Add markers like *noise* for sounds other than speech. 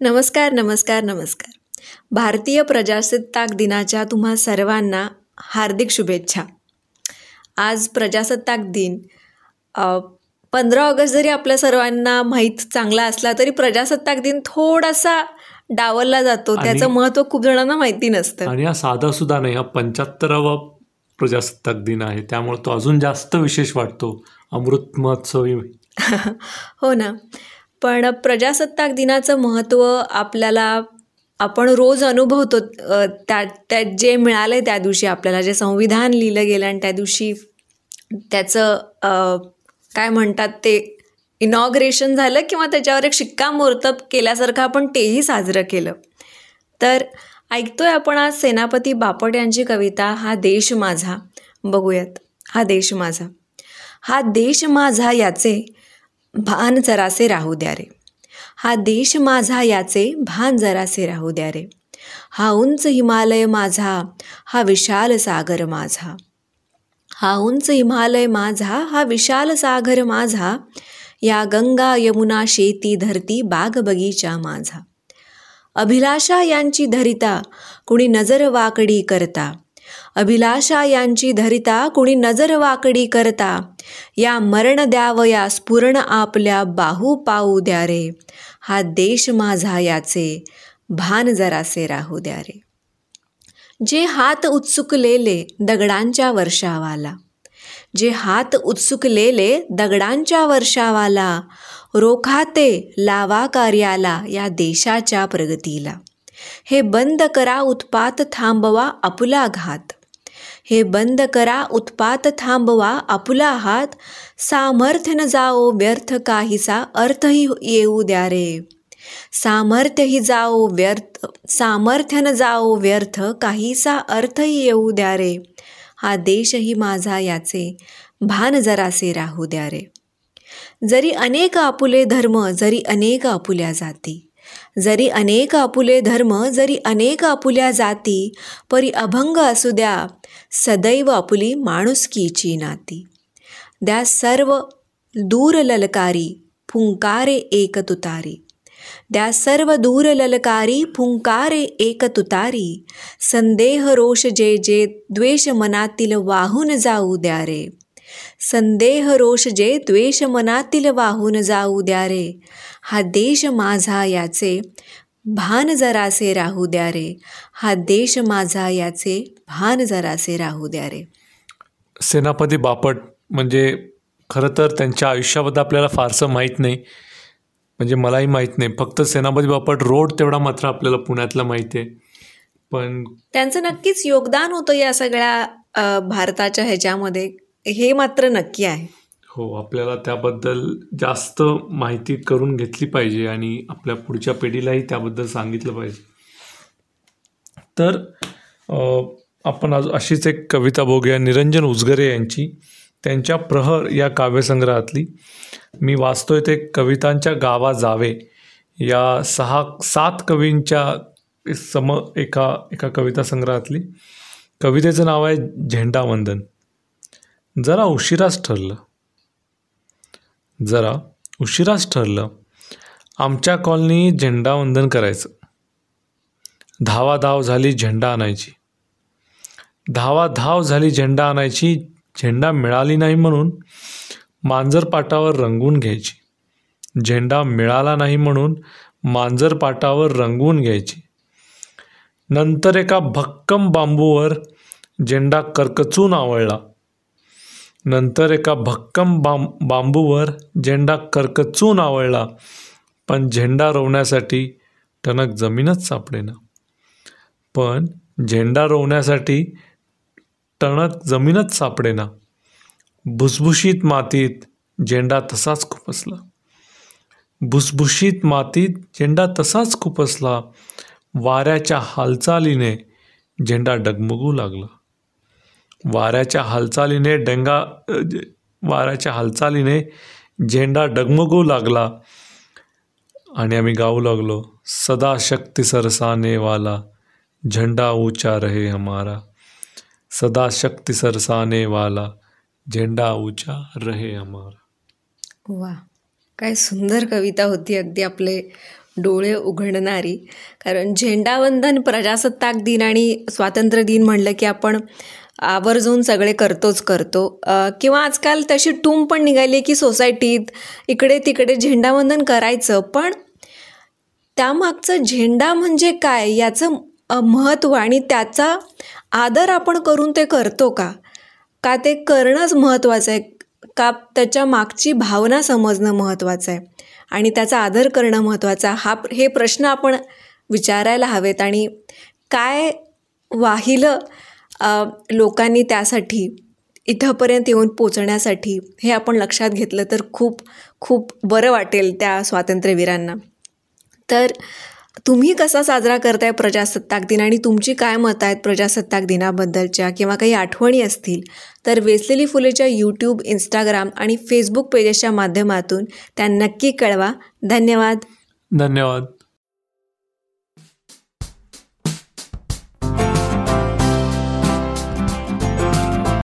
नमस्कार नमस्कार नमस्कार. भारतीय प्रजासत्ताक दिनाच्या तुम्हा सर्वांना हार्दिक शुभेच्छा. आज प्रजासत्ताक दिन. पंधरा ऑगस्ट जरी आपल्या सर्वांना माहीत चांगला असला तरी प्रजासत्ताक दिन थोडासा डावलला जातो. त्याचं महत्त्व खूप जणांना माहिती नसतं. आणि हा साधा सुद्धा नाही हा पंच्याहत्तरावा प्रजासत्ताक दिन आहे. त्यामुळे तो अजून जास्त विशेष वाटतो. अमृत महोत्सवी. *laughs* हो ना. पण प्रजासत्ताक दिनाचं महत्त्व आपल्याला आपण रोज अनुभवतो त्या त्यात जे मिळालं आहे त्या दिवशी आपल्याला जे संविधान लिहिलं गेलं आणि त्या दिवशी त्याचं काय म्हणतात ते इनॉग्रेशन झालं किंवा त्याच्यावर एक शिक्कामोर्तब केल्यासारखं आपण तेही साजरं केलं. तर ऐकतोय आपण आज सेनापती बापट यांची कविता हा देश माझा. बघूयात. हा देश माझा. हा देश माझा याचे भान जरासे राहू द्या रे हा देश माझा याचे भान जरासे राहू द्या रे हा उंच हिमालय माझा हा विशाल सागर माझा. हा उंच हिमालय माझा हा विशाल सागर माझा. या गंगा यमुना शेती धरती बाग बगीचा माझा. अभिलाषा यांची धरिता कुणी नजर वाकडी करता. अभिलाषा यांची धरिता कुणी नजर वाकडी करता या मरण द्यावया स्फुरण आपल्या बाहू पाऊ द्या रे हा देश माझा याचे भान जरासे राहू द्या रे जे हात उत्सुकलेले दगडांच्या वर्षावाला जे हात उत्सुकलेले दगडांच्या वर्षावाला रोखाते लावा कार्याला या देशाच्या प्रगतीला. हे बंद करा उत्पात थांबवा आपुला घात. हे बंद करा उत्पात थांबवा आपुला हात. सामर्थ्य न जाओ व्यर्थ काहीसा अर्थही येऊ द्या रे सामर्थ्य ही जाओ व्यर्थ सामर्थ्य न जाओ व्यर्थ काहीसा अर्थही येऊ द्या रे हा देशही माझा याचे भान जरासे राहू द्या रे जरी अनेक आपुले धर्म जरी अनेक आपुल्या जाती. जरी अनेक आपुले धर्म जरी अनेक आपुल्या जाती परी अभंग असू द्या सदैव आपुली माणुसकीची नाती. द्या सर्व दूर ललकारी फुंकारे एक तुतारी द्या सर्व दूर ललकारी फुंकारे एक तुतारी संदेह रोष जे जे द्वेष मनातील वाहून जाऊ द्या रे. संदेह रोष जे द्वेष मनातील वाहून जाऊ द्या रे. हा देश माझा याचे भान जरासे राहू द्या रे. हा देश माझा याचे भान जरासे राहू द्या रे. सेनापती बापट म्हणजे खरं तर त्यांच्या आयुष्याबद्दल आपल्याला फारसं माहीत नाही. म्हणजे मलाही माहीत नाही. फक्त सेनापती बापट रोड तेवढा मात्र आपल्याला पुण्यातला माहिती आहे. पण त्यांचं नक्कीच योगदान होतं या सगळ्या भारताच्या ह्याच्यामध्ये. हे मात्र नक्की आहे. हो आपल्याला त्याबद्दल जास्त माहिती करून घेतली पाहिजे आणि आपल्या पुढच्या पिढीलाही त्याबद्दल सांगितलं पाहिजे. तर आपण आज अशीच एक कविता बघूया. निरंजन उजगरे यांची त्यांच्या प्रहर या काव्यसंग्रहातली मी वाचतोय ते कवितांच्या गावा जावे. या सहा सात कवींच्या सम एका एका कविता संग्रहातली कवितेचं नाव आहे झेंडावंदन जरा उशिराच ठरलं. जरा उशिराच ठरलं. आमच्या कॉलनी झेंडावंदन करायचं. धावा धाव झाली झेंडा आणायची. धावा धाव झाली झेंडा आणायची झेंडा मिळाली नाही म्हणून मांजर पाटावर रंगून घ्यायची. झेंडा मिळाला नाही म्हणून मांजर पाटावर रंगवून घ्यायची. नंतर एका भक्कम बांबूवर झेंडा करकचून आवळला. नंतर एका भक्कम बां बांबूवर झेंडा करकचून आवळला. पण झेंडा रोवण्यासाठी टणक जमीनच सापडेना. पण झेंडा रोवण्यासाठी टणक जमीनच सापडेना. भुसभुशीत मातीत झेंडा तसाच खुपसला. भुसभुशीत मातीत झेंडा तसाच खुपसला. वाऱ्याच्या हालचालीने झेंडा डगमगू लागला. वाऱ्याच्या हालचालीने डंगा वाऱ्याच्या हालचालीने झेंडा डगमगू लागला आणि आम्ही गाऊ लागलो सदा शक्ती सरसाने वाला झेंडा ऊंचा रहे हमारा सदा शक्ती सरसाने वाला झेंडा ऊंचा रहे हमारा. वा काय सुंदर कविता होती अगदी आपले डोळे उघडणारी. कारण झेंडावंदन प्रजासत्ताक दिन आणि स्वातंत्र्य दिन म्हणलं की आपण आवर्जून सगळे करतोच करतो. किंवा आजकाल तशी टूम पण निघाली की सोसायटीत इकडे तिकडे झेंडावंदन करायचं पण त्यामागचं झेंडा म्हणजे काय? याचं महत्त्व आणि त्याचा आदर आपण करून ते करतो का? का ते करणंच महत्त्वाचं आहे? का त्याच्या मागची भावना समजणं महत्त्वाचं आहे? आणि त्याचा आदर करणं महत्त्वाचं हा हे प्रश्न आपण विचारायला हवेत. आणि काय वाहिलं लोकांनी त्यासाठी इथंपर्यंत येऊन पोचण्यासाठी हे आपण लक्षात घेतलं तर खूप खूप बरं वाटेल त्या स्वातंत्र्यवीरांना. तर तुम्ही कसा साजरा करताय प्रजासत्ताक दिन आणि तुमची काय मतं आहेत प्रजासत्ताक दिनाबद्दलच्या किंवा काही आठवणी असतील तर वेचलेली फुलेच्या यूट्यूब इंस्टाग्राम आणि फेसबुक पेजेसच्या माध्यमातून त्या नक्की कळवा. धन्यवाद. धन्यवाद.